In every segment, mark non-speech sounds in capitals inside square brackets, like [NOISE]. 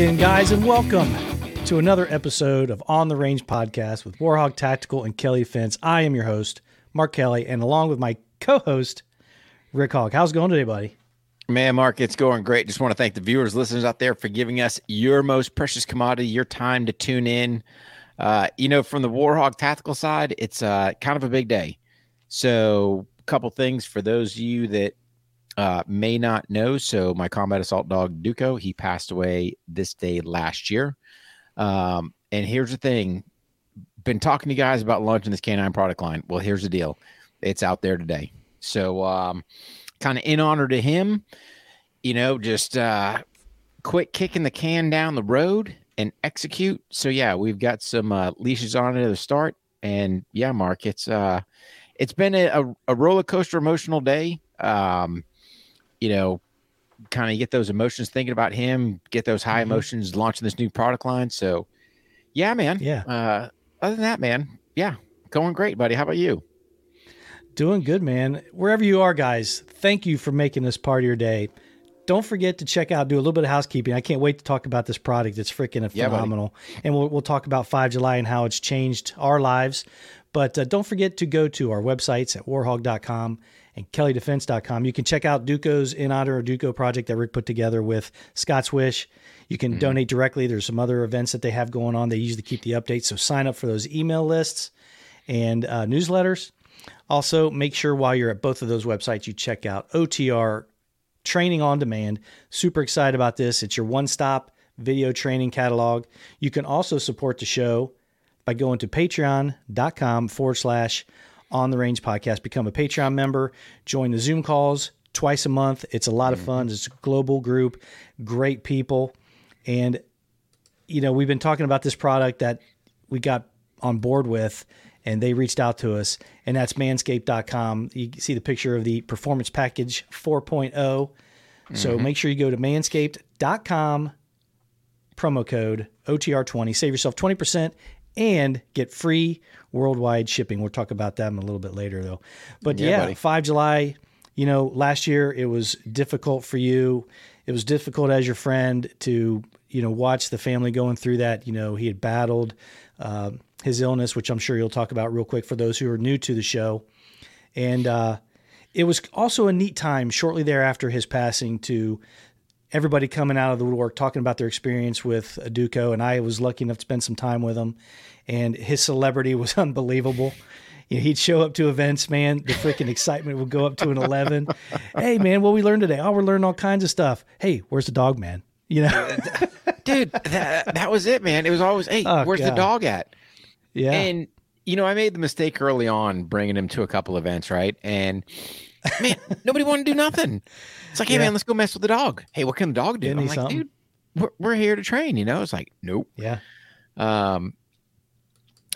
Again, guys, and welcome to another episode of On the Range podcast with Warhog Tactical and Kelly Defense. I am your host, Mark Kelly, and along with my co host, Rick Hogg. How's it going today, buddy? Man, Mark, it's going great. Just want to thank the viewers, listeners out there for giving us your most precious commodity, your time to tune in. Uh, you know, from the Warhog tactical side, it's uh, kind of a big day. So, a couple things for those of you that uh, may not know. So, my combat assault dog, Duco, he passed away this day last year. Um, and here's the thing been talking to you guys about launching this canine product line. Well, here's the deal it's out there today. So, um, kind of in honor to him, you know, just uh, quit kicking the can down the road and execute. So, yeah, we've got some uh, leashes on it at the start. And yeah, Mark, it's uh, it's been a, a roller coaster emotional day. Um, you know, kind of get those emotions thinking about him, get those high mm-hmm. emotions launching this new product line. So, yeah, man. Yeah. Uh, other than that, man, yeah, going great, buddy. How about you? Doing good, man. Wherever you are, guys, thank you for making this part of your day. Don't forget to check out, do a little bit of housekeeping. I can't wait to talk about this product. It's freaking phenomenal. And we'll, we'll talk about 5 July and how it's changed our lives. But uh, don't forget to go to our websites at warhog.com and kellydefense.com. You can check out Duco's In Honor of Duco project that Rick put together with Scott's Wish. You can mm-hmm. donate directly. There's some other events that they have going on. They usually keep the updates. So sign up for those email lists and uh, newsletters. Also, make sure while you're at both of those websites, you check out OTR Training on Demand. Super excited about this. It's your one stop video training catalog. You can also support the show by going to patreon.com forward slash on the range podcast. Become a Patreon member, join the Zoom calls twice a month. It's a lot of fun. It's a global group, great people. And, you know, we've been talking about this product that we got on board with and they reached out to us, and that's manscaped.com. You can see the picture of the performance package 4.0. Mm-hmm. So make sure you go to manscaped.com, promo code OTR20, save yourself 20% and get free worldwide shipping. We'll talk about that a little bit later, though. But yeah, yeah 5 July, you know, last year it was difficult for you. It was difficult as your friend to, you know, watch the family going through that. You know, he had battled. Uh, his illness, which I'm sure you'll talk about real quick for those who are new to the show. And uh, it was also a neat time shortly thereafter his passing to everybody coming out of the woodwork talking about their experience with Duco. And I was lucky enough to spend some time with him, and his celebrity was [LAUGHS] unbelievable. You know, he'd show up to events, man. The freaking excitement would go up to an 11. hey, man, what we learned today? Oh, we're learning all kinds of stuff. Hey, where's the dog, man? You know, [LAUGHS] dude, that, that was it, man. It was always, hey, oh, where's God. the dog at? Yeah. And you know, I made the mistake early on bringing him to a couple events, right? And man, nobody wanted to do nothing. It's like, hey yeah. man, let's go mess with the dog. Hey, what can the dog do? I'm like, something? dude, we're, we're here to train. You know, it's like, nope. Yeah. Um.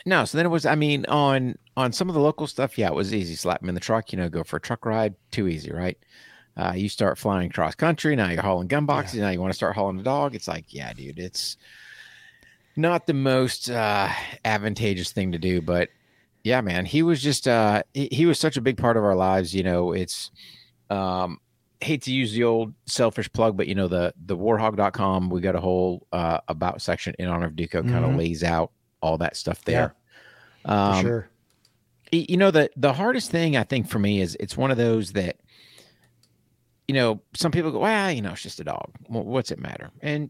No, so then it was. I mean, on on some of the local stuff, yeah, it was easy. Slap him in the truck. You know, go for a truck ride. Too easy, right? Uh, you start flying cross country. Now you're hauling gun boxes. Yeah. Now you want to start hauling the dog. It's like, yeah, dude, it's not the most uh, advantageous thing to do, but yeah, man, he was just uh, he, he, was such a big part of our lives. You know, it's um, hate to use the old selfish plug, but you know the the warhog.com, we got a whole uh, about section in honor of Duco, mm-hmm. kind of lays out all that stuff there. Yeah, um, sure. You know the the hardest thing I think for me is it's one of those that you know some people go, well, you know, it's just a dog. What's it matter? And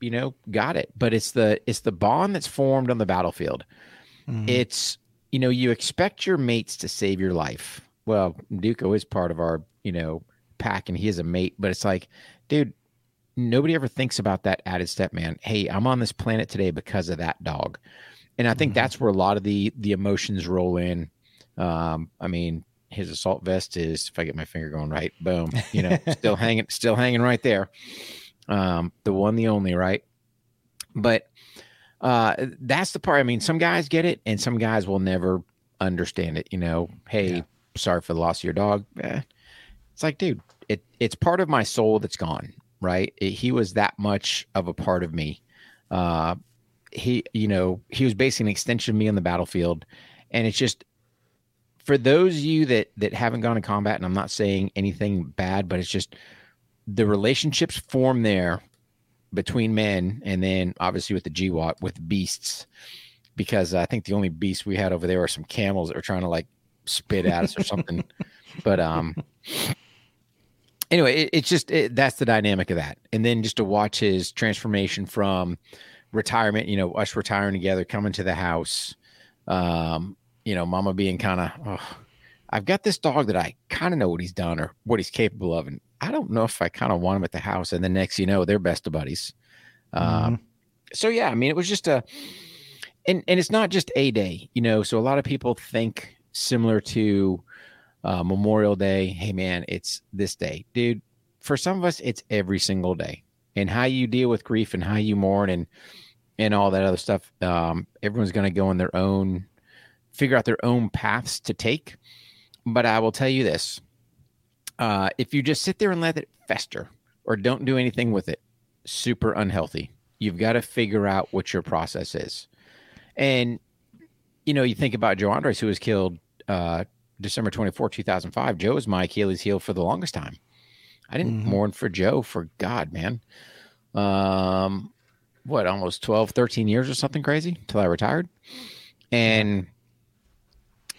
you know, got it. But it's the it's the bond that's formed on the battlefield. Mm-hmm. It's you know, you expect your mates to save your life. Well, Duco is part of our, you know, pack and he is a mate, but it's like, dude, nobody ever thinks about that added step, man. Hey, I'm on this planet today because of that dog. And I think mm-hmm. that's where a lot of the the emotions roll in. Um, I mean, his assault vest is if I get my finger going right, boom, you know, [LAUGHS] still hanging still hanging right there um, the one, the only, right? But uh, that's the part. I mean, some guys get it, and some guys will never understand it. You know, hey, yeah. sorry for the loss of your dog. Eh. It's like, dude, it it's part of my soul that's gone. Right? It, he was that much of a part of me. Uh, he, you know, he was basically an extension of me on the battlefield, and it's just for those of you that that haven't gone to combat, and I'm not saying anything bad, but it's just the relationships form there between men, and then obviously with the GWOT with beasts, because I think the only beasts we had over there are some camels that were trying to like spit at us or something. [LAUGHS] But um, anyway, it, it's just it, that's the dynamic of that, and then just to watch his transformation from retirement, you know, us retiring together, coming to the house, um, you know, Mama being kind of, oh, I've got this dog that I kind of know what he's done or what he's capable of, and I don't know if I kind of want him at the house. And the next, you know, they're best of buddies. Um, mm-hmm. Um, so yeah, I mean, it was just a, and and it's not just a day, you know. So a lot of people think similar to uh, Memorial Day. Hey man, it's this day, dude. For some of us, it's every single day, and how you deal with grief and how you mourn and and all that other stuff. Um, everyone's going to go in their own, figure out their own paths to take. But I will tell you this: uh, if you just sit there and let it fester or don't do anything with it, super unhealthy. You've got to figure out what your process is. And, you know, you think about Joe Andres, who was killed uh, December 24, 2005. Joe was my Achilles heel for the longest time. I didn't mm-hmm. mourn for Joe for God, man. Um, what, almost 12, 13 years or something crazy till I retired. And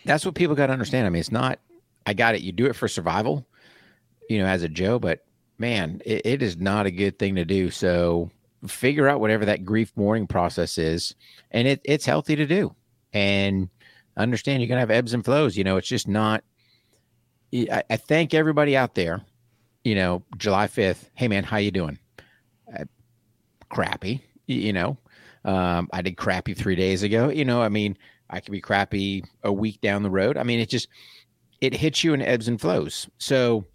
that's what people got to understand. I mean, it's not, I got it. You do it for survival you know, as a Joe, but man, it, it is not a good thing to do. So figure out whatever that grief mourning process is, and it, it's healthy to do. And understand you're gonna have ebbs and flows. You know, it's just not. I, I thank everybody out there. You know, July fifth. Hey man, how you doing? Uh, crappy. You know, um, I did crappy three days ago. You know, I mean, I could be crappy a week down the road. I mean, it just it hits you in ebbs and flows. So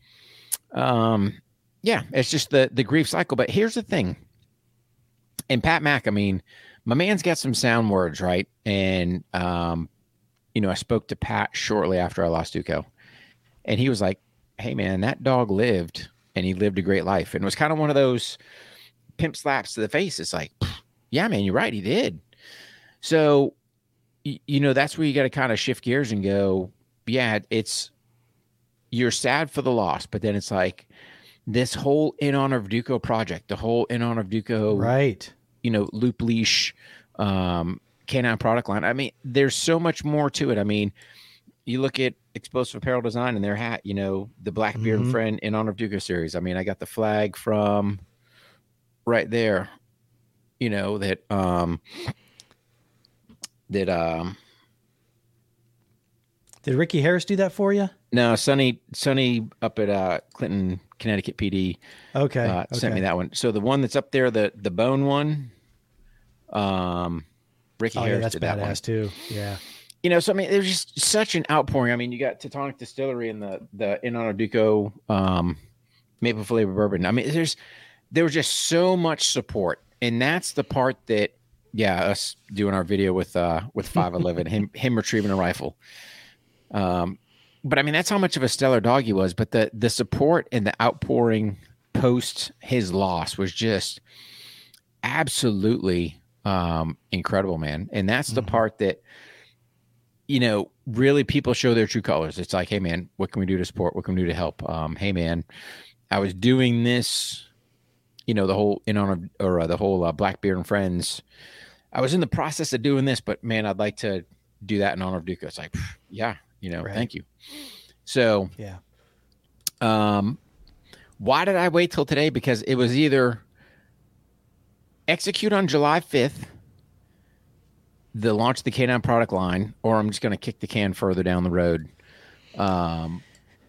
um, yeah, it's just the the grief cycle. But here's the thing. And Pat Mack, I mean, my man's got some sound words, right? And um, you know, I spoke to Pat shortly after I lost Duco, and he was like, "Hey, man, that dog lived, and he lived a great life." And it was kind of one of those pimp slaps to the face. It's like, yeah, man, you're right, he did. So, you know, that's where you got to kind of shift gears and go, yeah, it's you're sad for the loss, but then it's like this whole in honor of Duco project, the whole in honor of Duco, right? You know, loop leash, um, canine product line. I mean, there's so much more to it. I mean, you look at explosive apparel design and their hat, you know, the Blackbeard mm-hmm. friend in honor of Duco series. I mean, I got the flag from right there, you know, that, um, that, um, did Ricky Harris do that for you? No, Sonny, Sonny up at uh, Clinton, Connecticut PD. Okay, uh, okay, sent me that one. So the one that's up there, the the bone one, um, Ricky oh, Harris yeah, that's did that badass one. too. Yeah. You know, so I mean, there's just such an outpouring. I mean, you got Teutonic Distillery and the the In Honor Duco um, maple flavor bourbon. I mean, there's there was just so much support, and that's the part that, yeah, us doing our video with uh with five eleven, [LAUGHS] him him retrieving a rifle. Um, but I mean, that's how much of a stellar dog he was. But the the support and the outpouring post his loss was just absolutely um, incredible, man. And that's the mm-hmm. part that you know really people show their true colors. It's like, hey, man, what can we do to support? What can we do to help? Um, hey, man, I was doing this. You know, the whole in honor or uh, the whole uh, Blackbeard and Friends. I was in the process of doing this, but man, I'd like to do that in honor of Duco. It's like, yeah, you know, right. thank you. So, yeah. Um, why did I wait till today? Because it was either execute on July 5th, the launch of the K9 product line, or I'm just going to kick the can further down the road. Um,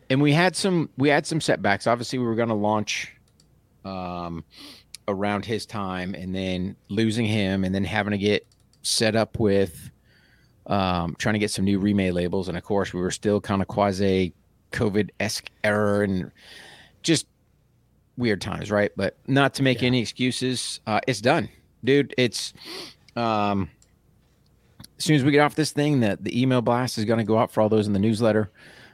and we had some we had some setbacks. Obviously, we were going to launch um, around his time, and then losing him, and then having to get set up with um, trying to get some new remade labels. And of course, we were still kind of quasi COVID esque error and just weird times, right? But not to make yeah. any excuses. Uh, it's done, dude. It's um, as soon as we get off this thing, that the email blast is going to go out for all those in the newsletter.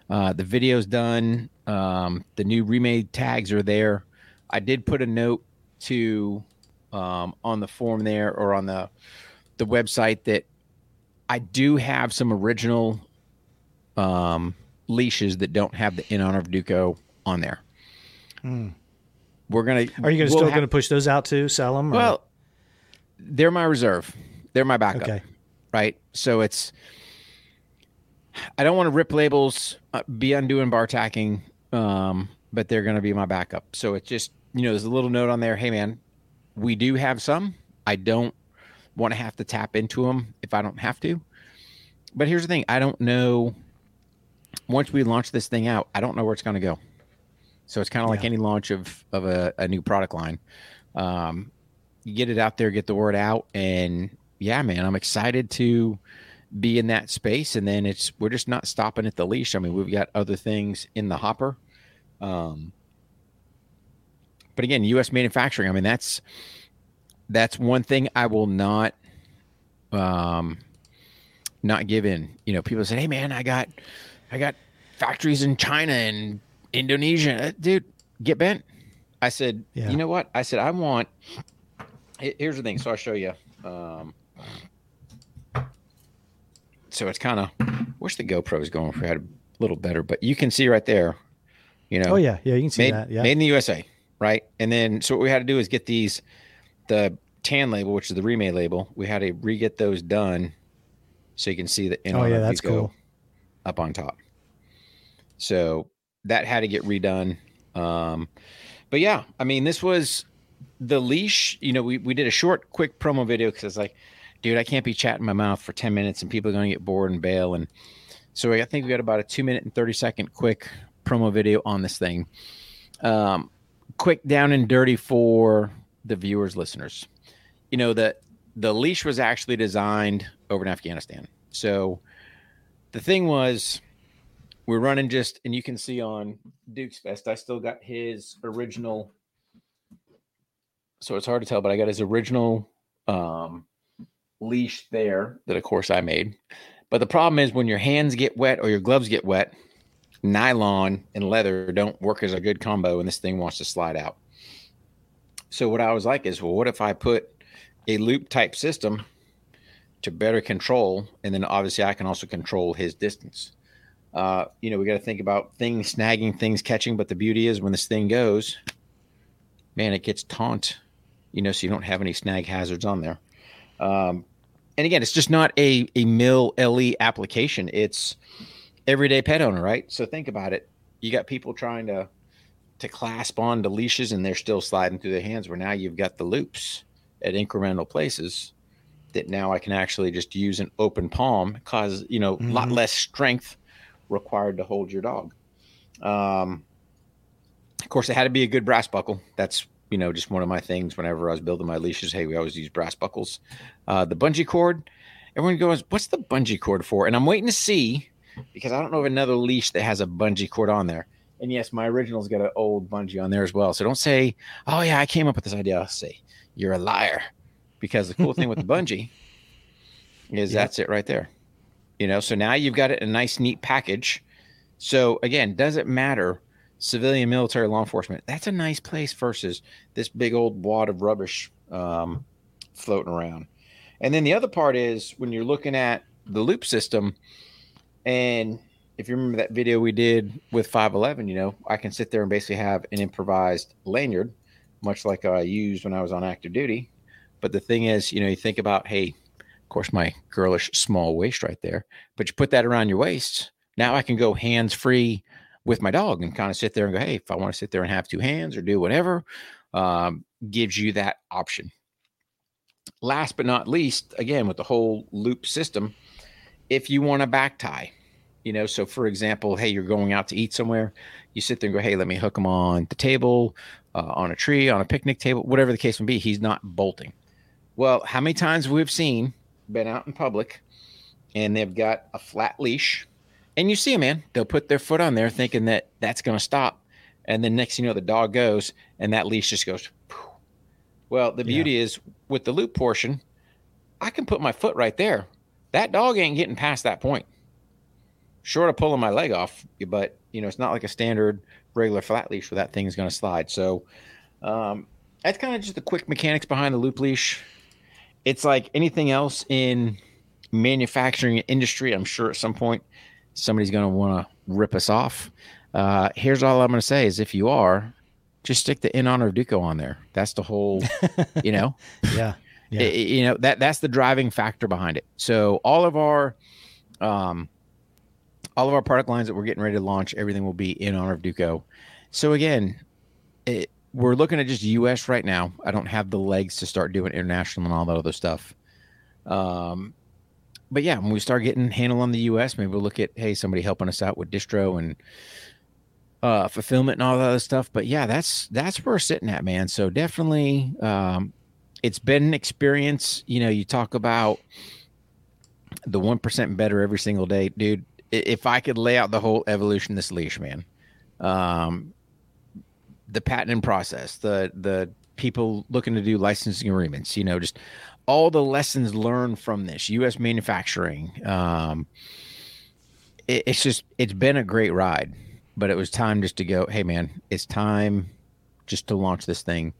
Uh, the video's done. Um, the new remade tags are there. I did put a note to um, on the form there or on the the website that I do have some original um, leashes that don't have the in honor of Duco on there. Mm. we're gonna. Are you gonna we'll still ha- gonna push those out too? Sell them? Or? Well, they're my reserve. They're my backup. Okay. Right. So it's. I don't want to rip labels, uh, be undoing bar tacking, um, but they're going to be my backup. So it's just you know, there's a little note on there. Hey, man, we do have some. I don't want to have to tap into them if I don't have to. But here's the thing: I don't know. Once we launch this thing out, I don't know where it's going to go. So it's kind of yeah. like any launch of of a, a new product line. Um, you get it out there, get the word out, and yeah, man, I'm excited to be in that space. And then it's we're just not stopping at the leash. I mean, we've got other things in the hopper. Um, but again, U.S. manufacturing. I mean, that's that's one thing I will not um not give in. You know, people say, "Hey, man, I got I got factories in China and Indonesia, uh, dude, get bent." I said, yeah. "You know what?" I said, "I want." Here's the thing. So I'll show you. Um, so it's kind of wish the GoPro was going for had a little better, but you can see right there. You know. Oh yeah, yeah, you can see made, that. Yeah, made in the USA, right? And then so what we had to do is get these the tan label, which is the remade label. We had to re-get those done so you can see the oh yeah, that's cool up on top. So that had to get redone. Um, but yeah, I mean, this was the leash. You know, we we did a short, quick promo video because it's like, dude, I can't be chatting my mouth for ten minutes and people are going to get bored and bail. And so I think we got about a two minute and thirty second quick promo video on this thing. Um, quick down and dirty for the viewers, listeners. You know that the leash was actually designed over in Afghanistan. So the thing was, we're running just, and you can see on Duco's vest, I still got his original. So it's hard to tell, but I got his original um, leash there that, of course, I made. But the problem is when your hands get wet or your gloves get wet, nylon and leather don't work as a good combo, and this thing wants to slide out. So what I was like is, well, what if I put a loop type system to better control, and then obviously I can also control his distance. Uh, you know, we got to think about things snagging, things catching. But the beauty is when this thing goes, man, it gets taunt. You know, so you don't have any snag hazards on there. Um, and again, it's just not a a mill LE application. It's everyday pet owner, right? So think about it. You got people trying to to clasp on to leashes and they're still sliding through their hands where now you've got the loops at incremental places that now I can actually just use an open palm cause you know mm-hmm. a lot less strength required to hold your dog. Um, of course, it had to be a good brass buckle. That's you know just one of my things whenever I was building my leashes. Hey, we always use brass buckles. Uh, the bungee cord. Everyone goes, "What's the bungee cord for?" And I'm waiting to see because I don't know of another leash that has a bungee cord on there. And yes, my original's got an old bungee on there as well. So don't say, "Oh yeah, I came up with this idea." I'll say, "You're a liar," because the cool thing with the [LAUGHS] bungee is yep. that's it right there. You know, so now you've got it a nice, neat package. So again, does it matter? Civilian, military, law enforcement. That's a nice place versus this big old wad of rubbish um, floating around. And then the other part is when you're looking at the loop system, and if you remember that video we did with 511, you know, I can sit there and basically have an improvised lanyard, much like I used when I was on active duty. But the thing is, you know, you think about, hey, of course, my girlish small waist right there, but you put that around your waist. Now I can go hands free with my dog and kind of sit there and go, hey, if I want to sit there and have two hands or do whatever, um, gives you that option. Last but not least, again, with the whole loop system, if you want a back tie, you know, so for example, hey, you're going out to eat somewhere, you sit there and go, hey, let me hook him on the table, uh, on a tree, on a picnic table, whatever the case may be. He's not bolting. Well, how many times we've seen been out in public and they've got a flat leash, and you see them, man, they'll put their foot on there thinking that that's going to stop, and then next you know the dog goes and that leash just goes. Poof. Well, the beauty yeah. is with the loop portion, I can put my foot right there. That dog ain't getting past that point short of pulling my leg off, but you know, it's not like a standard regular flat leash where that thing is going to slide. So um, that's kind of just the quick mechanics behind the loop leash. It's like anything else in manufacturing industry. I'm sure at some point somebody's going to want to rip us off. Uh, here's all I'm going to say is if you are, just stick the in honor of Duco on there. That's the whole, [LAUGHS] you know. yeah. Yeah. It, you know that that's the driving factor behind it. So all of our, um, all of our product lines that we're getting ready to launch, everything will be in honor of Duco. So again, it, we're looking at just U.S. right now. I don't have the legs to start doing international and all that other stuff. Um, but yeah, when we start getting handle on the U.S., maybe we'll look at hey, somebody helping us out with distro and uh, fulfillment and all that other stuff. But yeah, that's that's where we're sitting at, man. So definitely, um, it's been an experience. You know, you talk about the one percent better every single day, dude. If I could lay out the whole evolution of this leash, man, um, the patenting process, the the people looking to do licensing agreements, you know, just all the lessons learned from this U.S. manufacturing. Um, it, it's just it's been a great ride, but it was time just to go. Hey, man, it's time just to launch this thing.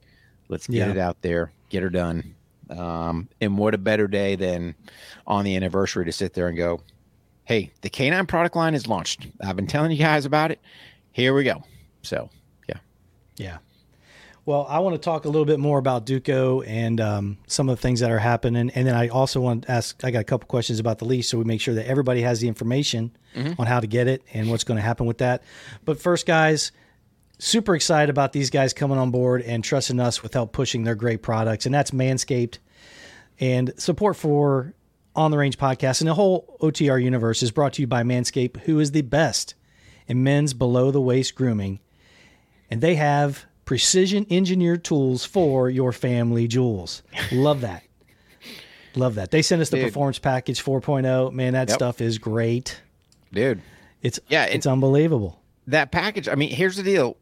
Let's get yeah. it out there, get her done. Um, and what a better day than on the anniversary to sit there and go, "Hey, the Canine product line is launched. I've been telling you guys about it. Here we go." So, yeah, yeah. Well, I want to talk a little bit more about Duco and um, some of the things that are happening, and then I also want to ask. I got a couple questions about the lease, so we make sure that everybody has the information mm-hmm. on how to get it and what's going to happen with that. But first, guys, super excited about these guys coming on board and trusting us with help pushing their great products, and that's Manscaped. And support for On the Range podcast and the whole OTR universe is brought to you by Manscaped, who is the best in men's below the waist grooming, and they have precision engineered tools for your family jewels. Love that. Love that. They sent us the Dude. performance package 4.0. Man, that yep. stuff is great. Dude. It's yeah, it's unbelievable. That package, I mean, here's the deal.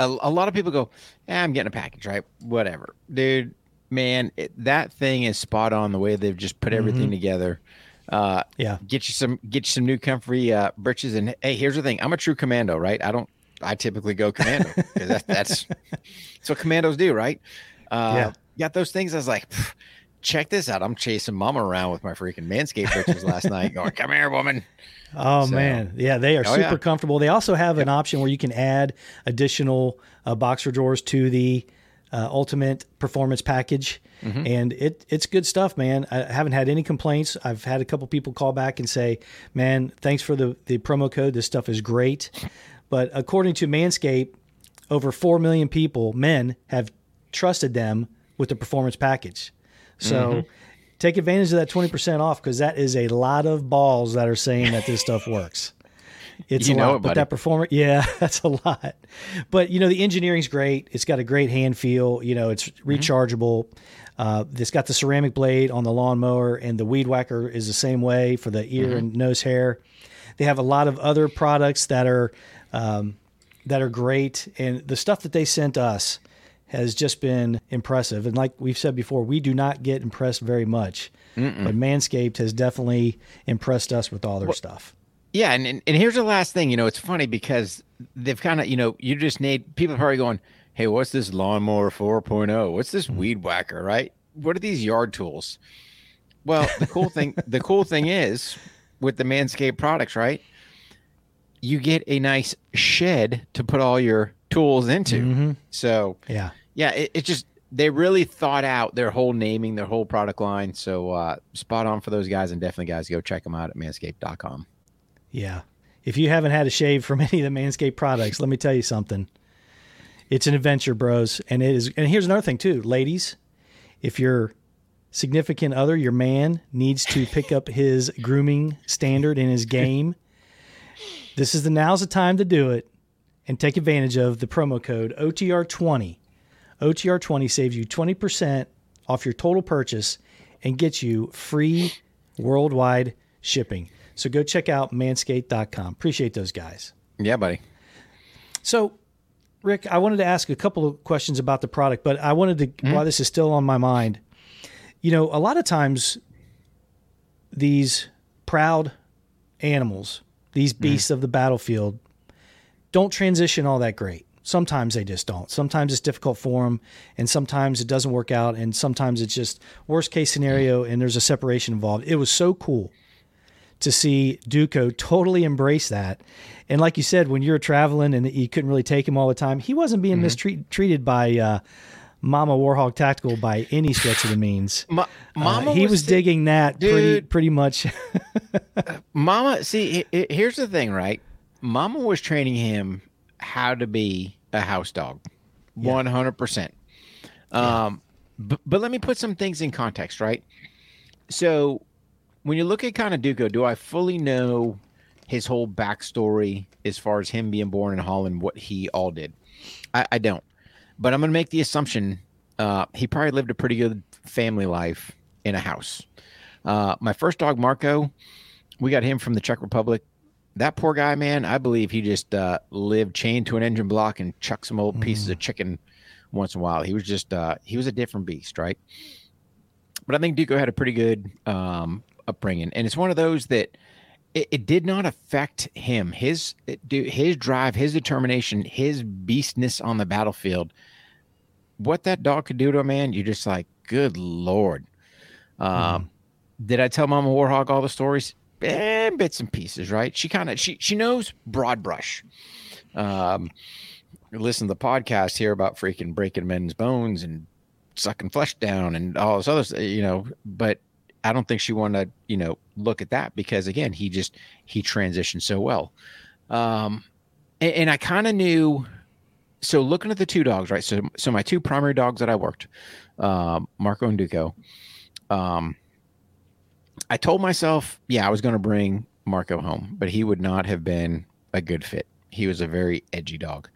A, a lot of people go, eh, I'm getting a package, right? Whatever. Dude, man, it, that thing is spot on the way they've just put everything mm-hmm. together. Uh, yeah. Get you some get you some new comfy uh, britches and hey, here's the thing. I'm a true commando, right? I don't I typically go commando [LAUGHS] because that, that's that's what commandos do, right? Uh, yeah. Got those things. I was like, check this out. I'm chasing mama around with my freaking manscape pictures last [LAUGHS] night, going, "Come here, woman." Oh so, man, yeah, they are oh, super yeah. comfortable. They also have yep. an option where you can add additional uh, boxer drawers to the uh, ultimate performance package, mm-hmm. and it it's good stuff, man. I haven't had any complaints. I've had a couple people call back and say, "Man, thanks for the the promo code. This stuff is great." But according to Manscaped, over 4 million people, men, have trusted them with the performance package. So mm-hmm. take advantage of that 20% off because that is a lot of balls that are saying that this stuff works. It's you a lot, it, but that performance, yeah, [LAUGHS] that's a lot. But you know, the engineering's great. It's got a great hand feel. You know, it's mm-hmm. rechargeable. Mm-hmm. Uh, it's got the ceramic blade on the lawnmower, and the weed whacker is the same way for the ear mm-hmm. and nose hair. They have a lot of other products that are um, that are great. And the stuff that they sent us has just been impressive. And like we've said before, we do not get impressed very much, Mm-mm. but Manscaped has definitely impressed us with all their well, stuff. Yeah, and, and and here's the last thing. You know, it's funny because they've kind of you know you just need people are probably going, hey, what's this lawnmower 4.0? What's this mm-hmm. weed whacker? Right? What are these yard tools? Well, the cool thing [LAUGHS] the cool thing is with the Manscaped products, right? you get a nice shed to put all your tools into. Mm-hmm. So yeah, yeah, it, it, just they really thought out their whole naming, their whole product line. So uh, spot on for those guys, and definitely guys go check them out at manscaped.com. Yeah, if you haven't had a shave from [LAUGHS] any of the Manscaped products, let me tell you something. It's an adventure, bros, and it is. And here's another thing too, ladies. If your significant other, your man, needs to pick up his grooming standard in his game. [LAUGHS] This is the now's the time to do it and take advantage of the promo code OTR20. OTR20 saves you 20% off your total purchase and gets you free worldwide shipping. So go check out manscaped.com. Appreciate those guys. Yeah, buddy. So, Rick, I wanted to ask a couple of questions about the product, but I wanted to, mm-hmm. while this is still on my mind, you know, a lot of times these proud animals these mm-hmm. beasts mm. of the battlefield don't transition all that great. Sometimes they just don't. Sometimes it's difficult for them, and sometimes it doesn't work out, and sometimes it's just worst case scenario, and there's a separation involved. It was so cool to see Duco totally embrace that. And like you said, when you're traveling and you couldn't really take him all the time, he wasn't being mm-hmm. mistreated by uh, Mama Warhog Tactical by any stretch of the means. [LAUGHS] Ma- Mama uh, he was, was digging that dude, pretty pretty much. [LAUGHS] Mama, see, here's the thing, right? Mama was training him how to be a house dog, one hundred percent. Um, but, but let me put some things in context, right? So, when you look at kind of Duco, do I fully know his whole backstory as far as him being born in Holland, what he all did? I, I don't. But I'm going to make the assumption uh, he probably lived a pretty good family life in a house. Uh, my first dog, Marco, we got him from the Czech Republic. That poor guy, man, I believe he just uh, lived chained to an engine block and chucked some old mm. pieces of chicken once in a while. He was just, uh, he was a different beast, right? But I think Duco had a pretty good um, upbringing. And it's one of those that it, it did not affect him. His, his drive, his determination, his beastness on the battlefield – what that dog could do to a man, you're just like, good lord. Um, mm Did I tell Mama Warhog all the stories? Eh, bits and pieces, right? She kind of she she knows broad brush. Um, listen to the podcast here about freaking breaking men's bones and sucking flesh down and all this other, you know. But I don't think she wanted to, you know, look at that because again, he just he transitioned so well. Um, and, and I kind of knew so looking at the two dogs, right? So so my two primary dogs that I worked, um, Marco and Duco. Um, I told myself, yeah, I was going to bring Marco home, but he would not have been a good fit. He was a very edgy dog.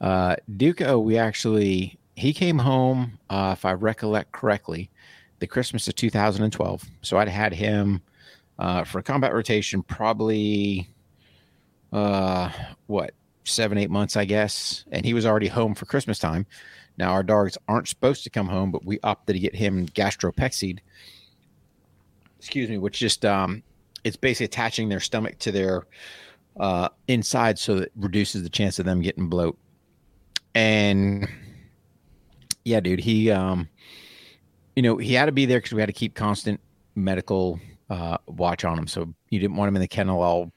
Uh, Duco, we actually he came home, uh, if I recollect correctly, the Christmas of 2012. So I'd had him uh, for a combat rotation, probably uh, what seven, eight months, I guess. And he was already home for Christmas time. Now, our dogs aren't supposed to come home, but we opted to get him gastropexied. Excuse me, which just, um, it's basically attaching their stomach to their uh, inside so that reduces the chance of them getting bloat. And yeah, dude, he, um, you know, he had to be there because we had to keep constant medical uh, watch on him. So you didn't want him in the kennel all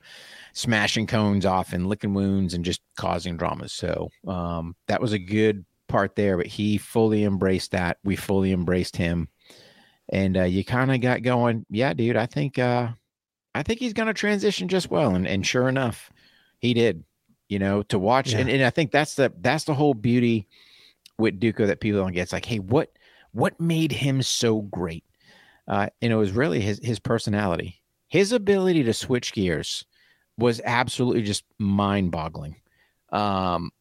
smashing cones off and licking wounds and just causing dramas. So um, that was a good part there, but he fully embraced that. We fully embraced him. And uh, you kind of got going, yeah, dude, I think uh, I think he's gonna transition just well. And and sure enough, he did. You know, to watch yeah. and, and I think that's the that's the whole beauty with Duco that people don't get. It's like, hey, what what made him so great? Uh, and it was really his his personality, his ability to switch gears was absolutely just mind boggling. Um,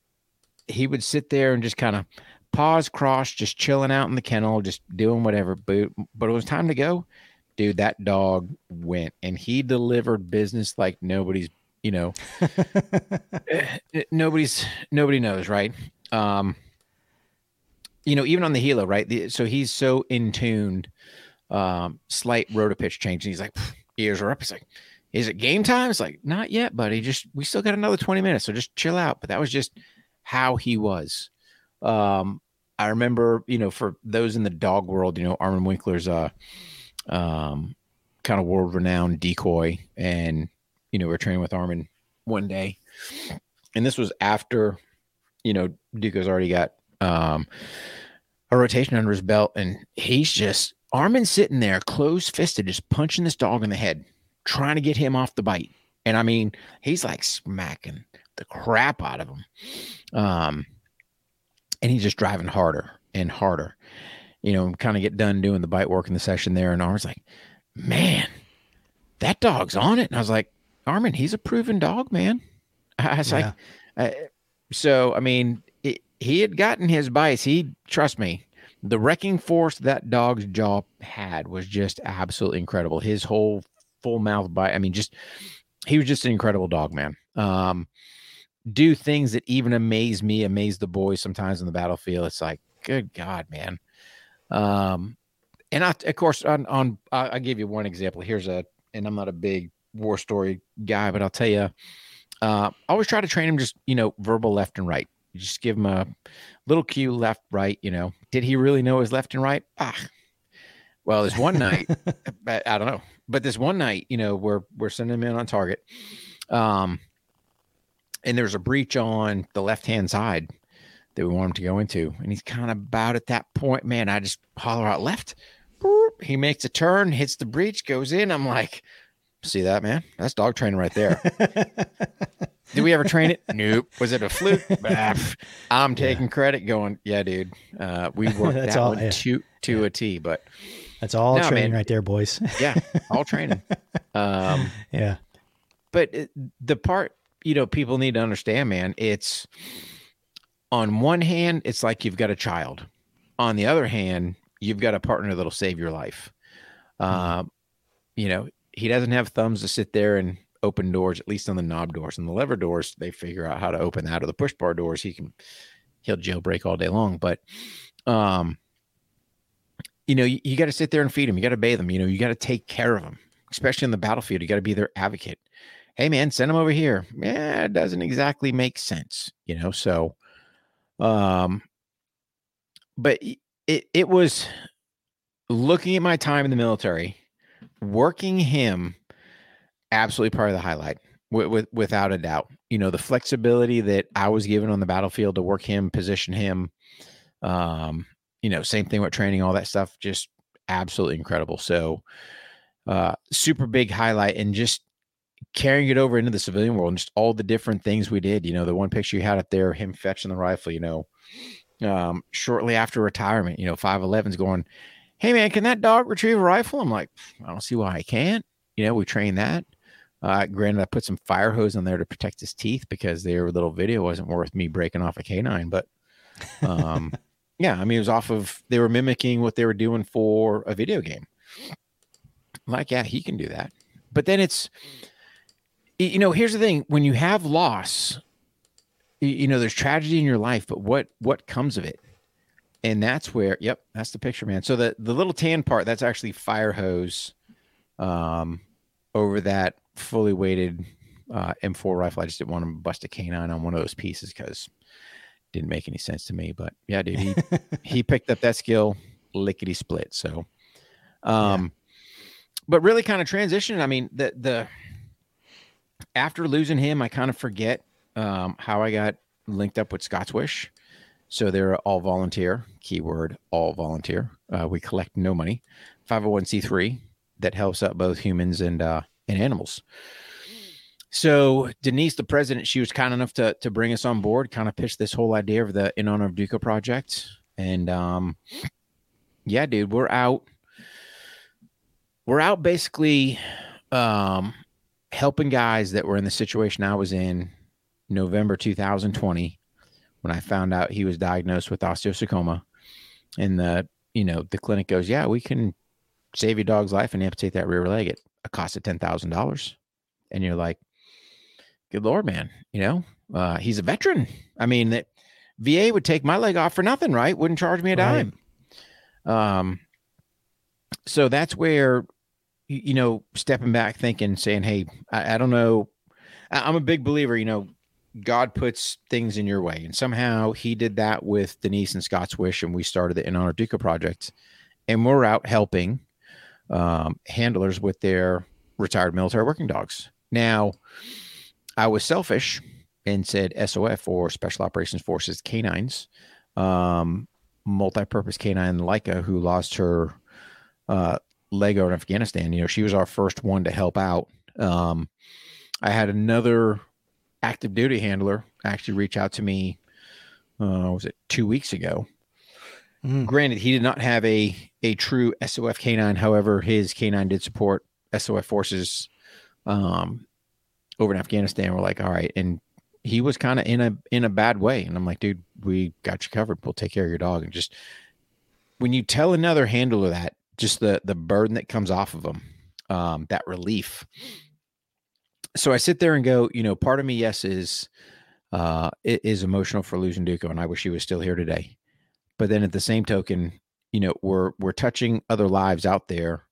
he would sit there and just kind of paws crossed, just chilling out in the kennel, just doing whatever. But, but it was time to go. Dude, that dog went and he delivered business like nobody's, you know, [LAUGHS] eh, nobody's, nobody knows, right? Um, you know, even on the helo, right? The, so he's so in tuned, um, slight rotor pitch change. And he's like, ears are up. He's like, is it game time? It's like, not yet, buddy. Just we still got another 20 minutes, so just chill out. But that was just how he was. Um, I remember, you know, for those in the dog world, you know, Armin Winkler's uh um kind of world renowned decoy. And, you know, we are training with Armin one day. And this was after, you know, Duco's already got um a rotation under his belt, and he's just Armin sitting there, closed fisted, just punching this dog in the head trying to get him off the bite. And I mean, he's like smacking the crap out of him. Um, and he's just driving harder and harder. You know, kind of get done doing the bite work in the session there. And Armin's like, man, that dog's on it. And I was like, Armin, he's a proven dog, man. [LAUGHS] I was yeah. like, uh, so, I mean, he had gotten his bites. He, trust me, the wrecking force that dog's jaw had was just absolutely incredible. His whole full mouth bite. I mean, just he was just an incredible dog, man. Um, do things that even amaze me, amaze the boys sometimes in the battlefield. It's like, good God, man. Um, and I, of course, on, on I, I give you one example. Here's a, and I'm not a big war story guy, but I'll tell you, uh, I always try to train him just, you know, verbal left and right. You just give him a little cue left, right. You know, did he really know his left and right? Ah, Well, this one night, [LAUGHS] I don't know, but this one night, you know, we're we're sending him in on target, um, and there's a breach on the left hand side that we want him to go into, and he's kind of about at that point. Man, I just holler out left. He makes a turn, hits the breach, goes in. I'm like, see that man? That's dog training right there. [LAUGHS] Did we ever train it? [LAUGHS] Nope. Was it a fluke? [LAUGHS] I'm taking yeah. credit, going, yeah, dude. Uh, we [LAUGHS] worked that all, one yeah. to to yeah. a T. But that's all no, training man. right there, boys. yeah, all training. Um, yeah. But it, the part you know people need to understand, man, it's on one hand, it's like you've got a child. On the other hand, you've got a partner that'll save your life. Mm-hmm. Uh, you know, he doesn't have thumbs to sit there and open doors, at least on the knob doors and the lever doors. They figure out how to open that or the push bar doors. He can, he'll jailbreak all day long. But, um, you know, you, you got to sit there and feed him. You got to bathe him. You know, you got to take care of him, especially in the battlefield. You got to be their advocate. Hey, man, send him over here. Yeah, it doesn't exactly make sense, you know. So, um, but it it was looking at my time in the military, working him absolutely part of the highlight with, with, without a doubt. You know, the flexibility that I was given on the battlefield to work him, position him. Um, you know, same thing with training, all that stuff, just absolutely incredible. So, uh, super big highlight and just carrying it over into the civilian world and just all the different things we did. You know, the one picture you had up there, him fetching the rifle, you know, um, shortly after retirement, you know, 5.11's going, Hey man, can that dog retrieve a rifle? I'm like, I don't see why I can't. You know, we train that. Uh, granted, I put some fire hose on there to protect his teeth because their little video wasn't worth me breaking off a canine. But um, [LAUGHS] yeah, I mean, it was off of they were mimicking what they were doing for a video game. like, yeah, he can do that. But then it's, you know, here's the thing: when you have loss, you know, there's tragedy in your life, but what what comes of it? And that's where, yep, that's the picture, man. So the the little tan part, that's actually fire hose, um, over that fully weighted uh, M4 rifle. I just didn't want to bust a canine on one of those pieces because didn't make any sense to me. But yeah, dude, he he [LAUGHS] picked up that skill lickety split. So, um, yeah. but really kind of transitioning. I mean, the the after losing him, I kind of forget um, how I got linked up with Scott's Wish. So they're all volunteer. Keyword all volunteer. Uh, we collect no money. 501c3 that helps out both humans and uh, and animals. So Denise, the president, she was kind enough to to bring us on board, kind of pitch this whole idea of the In Honor of Duco project. And um, yeah, dude, we're out. We're out basically um, helping guys that were in the situation I was in November 2020 when I found out he was diagnosed with osteosarcoma. And the you know the clinic goes, yeah, we can save your dog's life and amputate that rear leg. It cost of ten thousand dollars, and you're like, good lord, man, you know, uh, he's a veteran. I mean, that VA would take my leg off for nothing, right? Wouldn't charge me a dime. Right. Um, so that's where, you know, stepping back, thinking, saying, hey, I, I don't know. I, I'm a big believer, you know, God puts things in your way. And somehow he did that with Denise and Scott's Wish. And we started the In Honor Duco project. And we're out helping um, handlers with their retired military working dogs. Now, I was selfish and said SOF or Special Operations Forces canines, um, multi-purpose canine Layka, who lost her uh, leg in Afghanistan. You know, she was our first one to help out. Um, I had another active duty handler actually reach out to me. Uh, was it two weeks ago? Mm. Granted, he did not have a a true SOF canine. However, his canine did support SOF forces um, over in Afghanistan. We're like, all right, and he was kind of in a in a bad way, and I'm like, dude, we got you covered. We'll take care of your dog. And just when you tell another handler that, just the the burden that comes off of them, um, that relief. So I sit there and go, you know, part of me, yes, is uh, it is emotional for losing Duco, and I wish he was still here today. But then at the same token, you know, we're we're touching other lives out there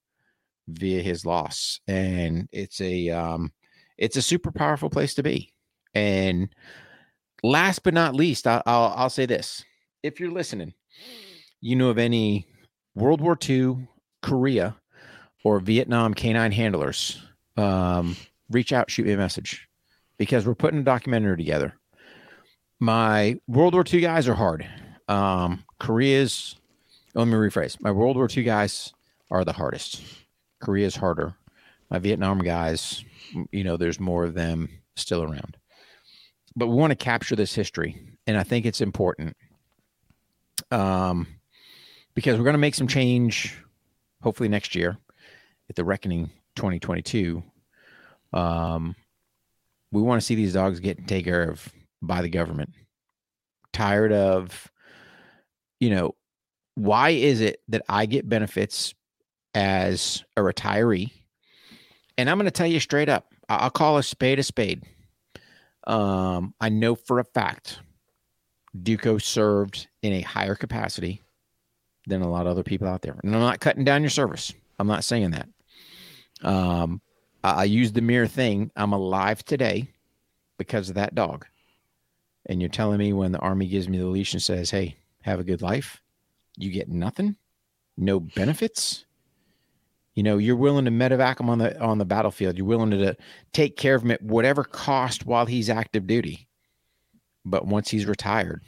via his loss, and it's a um, it's a super powerful place to be. And last but not least, I'll, I'll, I'll say this: if you're listening, you know of any World War II Korea or Vietnam canine handlers, um, reach out, shoot me a message because we're putting a documentary together. My World War II guys are hard. Um, Korea's, let me rephrase. My World War II guys are the hardest. Korea's harder. My Vietnam guys, you know, there's more of them still around. But we want to capture this history, and I think it's important. Um, because we're going to make some change, hopefully next year, at the Reckoning 2022. Um, we want to see these dogs get taken care of by the government. Tired of, you know, why is it that I get benefits as a retiree? And I'm going to tell you straight up, I'll call a spade a spade. Um, I know for a fact Duco served in a higher capacity than a lot of other people out there. And I'm not cutting down your service. I'm not saying that. Um, I, I use the mere thing. I'm alive today because of that dog. And you're telling me when the army gives me the leash and says, "Hey, have a good life," you get nothing, no benefits. You know, you're willing to medevac him on the on the battlefield. You're willing to, to take care of him at whatever cost while he's active duty. But once he's retired,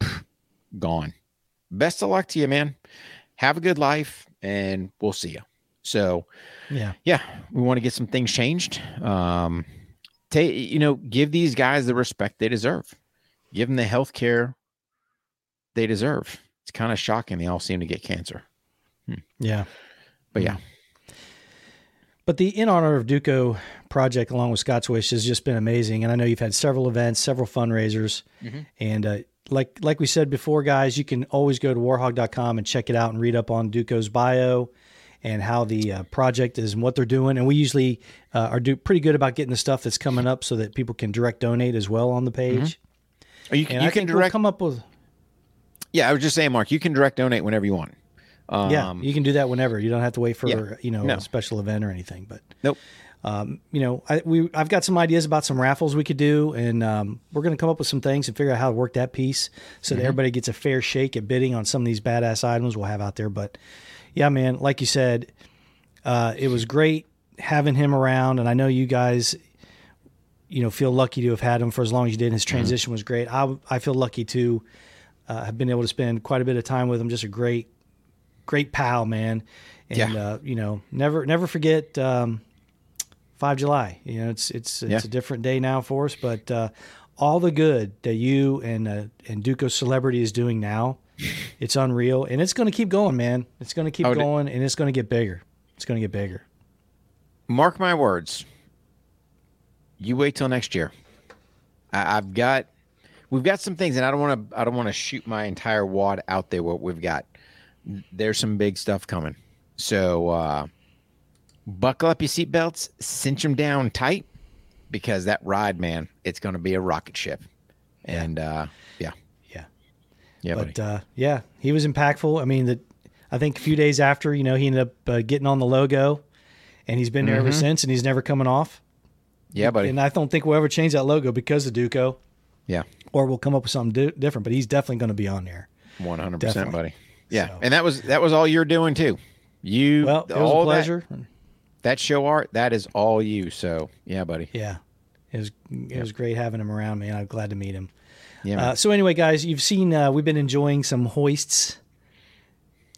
[SNIFFS] gone. Best of luck to you, man. Have a good life, and we'll see you. So, yeah, yeah, we want to get some things changed. Um, take you know, give these guys the respect they deserve. Give them the health care they deserve. It's kind of shocking they all seem to get cancer. Hmm. Yeah, but yeah. But the In Honor of Duco project, along with Scott's Wish, has just been amazing. And I know you've had several events, several fundraisers, mm-hmm. and uh, like like we said before, guys, you can always go to warhog.com and check it out and read up on Duco's bio and how the uh, project is and what they're doing. And we usually uh, are do pretty good about getting the stuff that's coming up so that people can direct donate as well on the page. Mm-hmm. You, you can direct we'll come up with. Yeah, I was just saying, Mark, you can direct donate whenever you want. Um, yeah, you can do that whenever. You don't have to wait for yeah, you know no. a special event or anything. But nope. Um, you know, I, we I've got some ideas about some raffles we could do, and um, we're going to come up with some things and figure out how to work that piece so mm-hmm. that everybody gets a fair shake at bidding on some of these badass items we'll have out there. But yeah, man, like you said, uh, it was great having him around, and I know you guys, you know, feel lucky to have had him for as long as you did. His mm-hmm. transition mm-hmm. was great. I I feel lucky to uh, have been able to spend quite a bit of time with him. Just a great, great pal, man. And yeah. uh, you know, never never forget. Um, 5 July. You know, it's it's it's yeah. a different day now for us, but uh, all the good that you and uh, and Duco Celebrity is doing now, [LAUGHS] it's unreal, and it's going to keep going, man. It's going to keep oh, going, and it's going to get bigger. It's going to get bigger. Mark my words. You wait till next year. I, I've got, we've got some things, and I don't want to. I don't want to shoot my entire wad out there. What we've got, there's some big stuff coming. So. uh buckle up your seatbelts, cinch them down tight, because that ride, man, it's going to be a rocket ship. And uh, yeah, yeah, yeah. But uh, yeah, he was impactful. I mean, the I think a few days after, you know, he ended up uh, getting on the logo, and he's been there mm-hmm. ever since, and he's never coming off. Yeah, buddy. And I don't think we'll ever change that logo because of Duco. Yeah. Or we'll come up with something di- different, but he's definitely going to be on there. One hundred percent, buddy. Yeah, so. and that was that was all you're doing too. You well, it was a pleasure. That, that show art, that is all you. So yeah, buddy. Yeah, it was it yeah. was great having him around, man. I'm glad to meet him. Yeah. Uh, so anyway, guys, you've seen uh, we've been enjoying some hoists.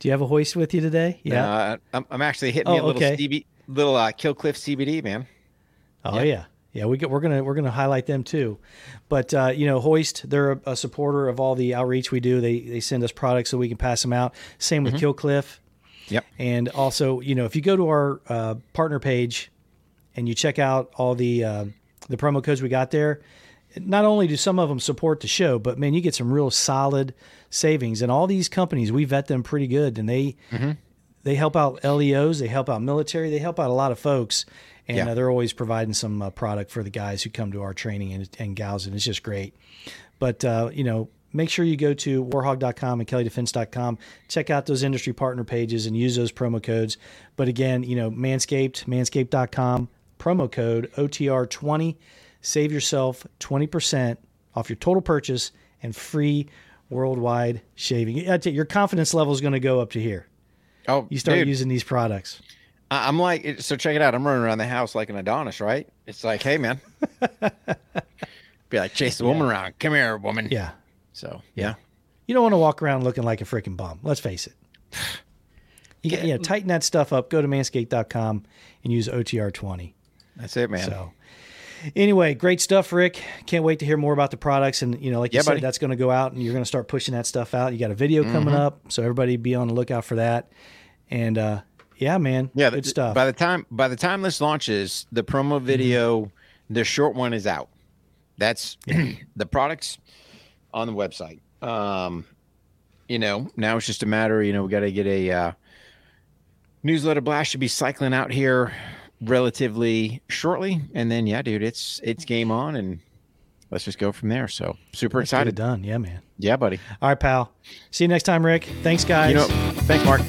Do you have a hoist with you today? Yeah, uh, I'm, I'm, actually hitting oh, me a little okay. CB, little uh, Kill Cliff CBD, man. Oh yeah. yeah. Yeah, we get, we're gonna we're gonna highlight them too, but uh, you know, Hoist they're a, a, supporter of all the outreach we do. They they send us products so we can pass them out. Same with mm-hmm. Kill Cliff. Yep. And also, you know, if you go to our uh, partner page and you check out all the uh, the promo codes we got there, not only do some of them support the show, but man, you get some real solid savings. And all these companies, we vet them pretty good, and they mm-hmm. they help out LEOs, they help out military, they help out a lot of folks, and yeah. uh, they're always providing some uh, product for the guys who come to our training and, and gals, and it's just great. But uh, you know, make sure you go to warhog.com and kellydefense.com. Check out those industry partner pages and use those promo codes. But again, you know, Manscaped, manscaped.com, promo code OTR20. Save yourself 20% off your total purchase and free worldwide shaving. Your confidence level is going to go up to here. Oh, you start dude. using these products. I'm like, so check it out. I'm running around the house like an Adonis, right? It's like, hey, man. [LAUGHS] Be like, chase the woman around. Come here, woman. Yeah. So, yeah. You don't want to walk around looking like a freaking bum. Let's face it. You get, yeah, tighten that stuff up. Go to manscaped.com and use OTR20. That's it, man. So, anyway, great stuff, Rick. Can't wait to hear more about the products. And, you know, like you yeah, said, buddy. that's going to go out and you're going to start pushing that stuff out. You got a video mm-hmm. coming up. So, everybody be on the lookout for that. And, uh, yeah, man. Yeah, good stuff. By the time by the time this launches, the promo mm-hmm. video, mm-hmm. the short one is out. That's [CLEARS THROAT] the products on the website. Um, you know, now it's just a matter. You know, we got to get a uh, newsletter blast. Should be cycling out here relatively shortly, and then yeah, dude, it's it's game on, and let's just go from there. So super let's excited. done, yeah, man. Yeah, buddy. All right, pal. See you next time, Rick. Thanks, guys. You know, thanks, Mark.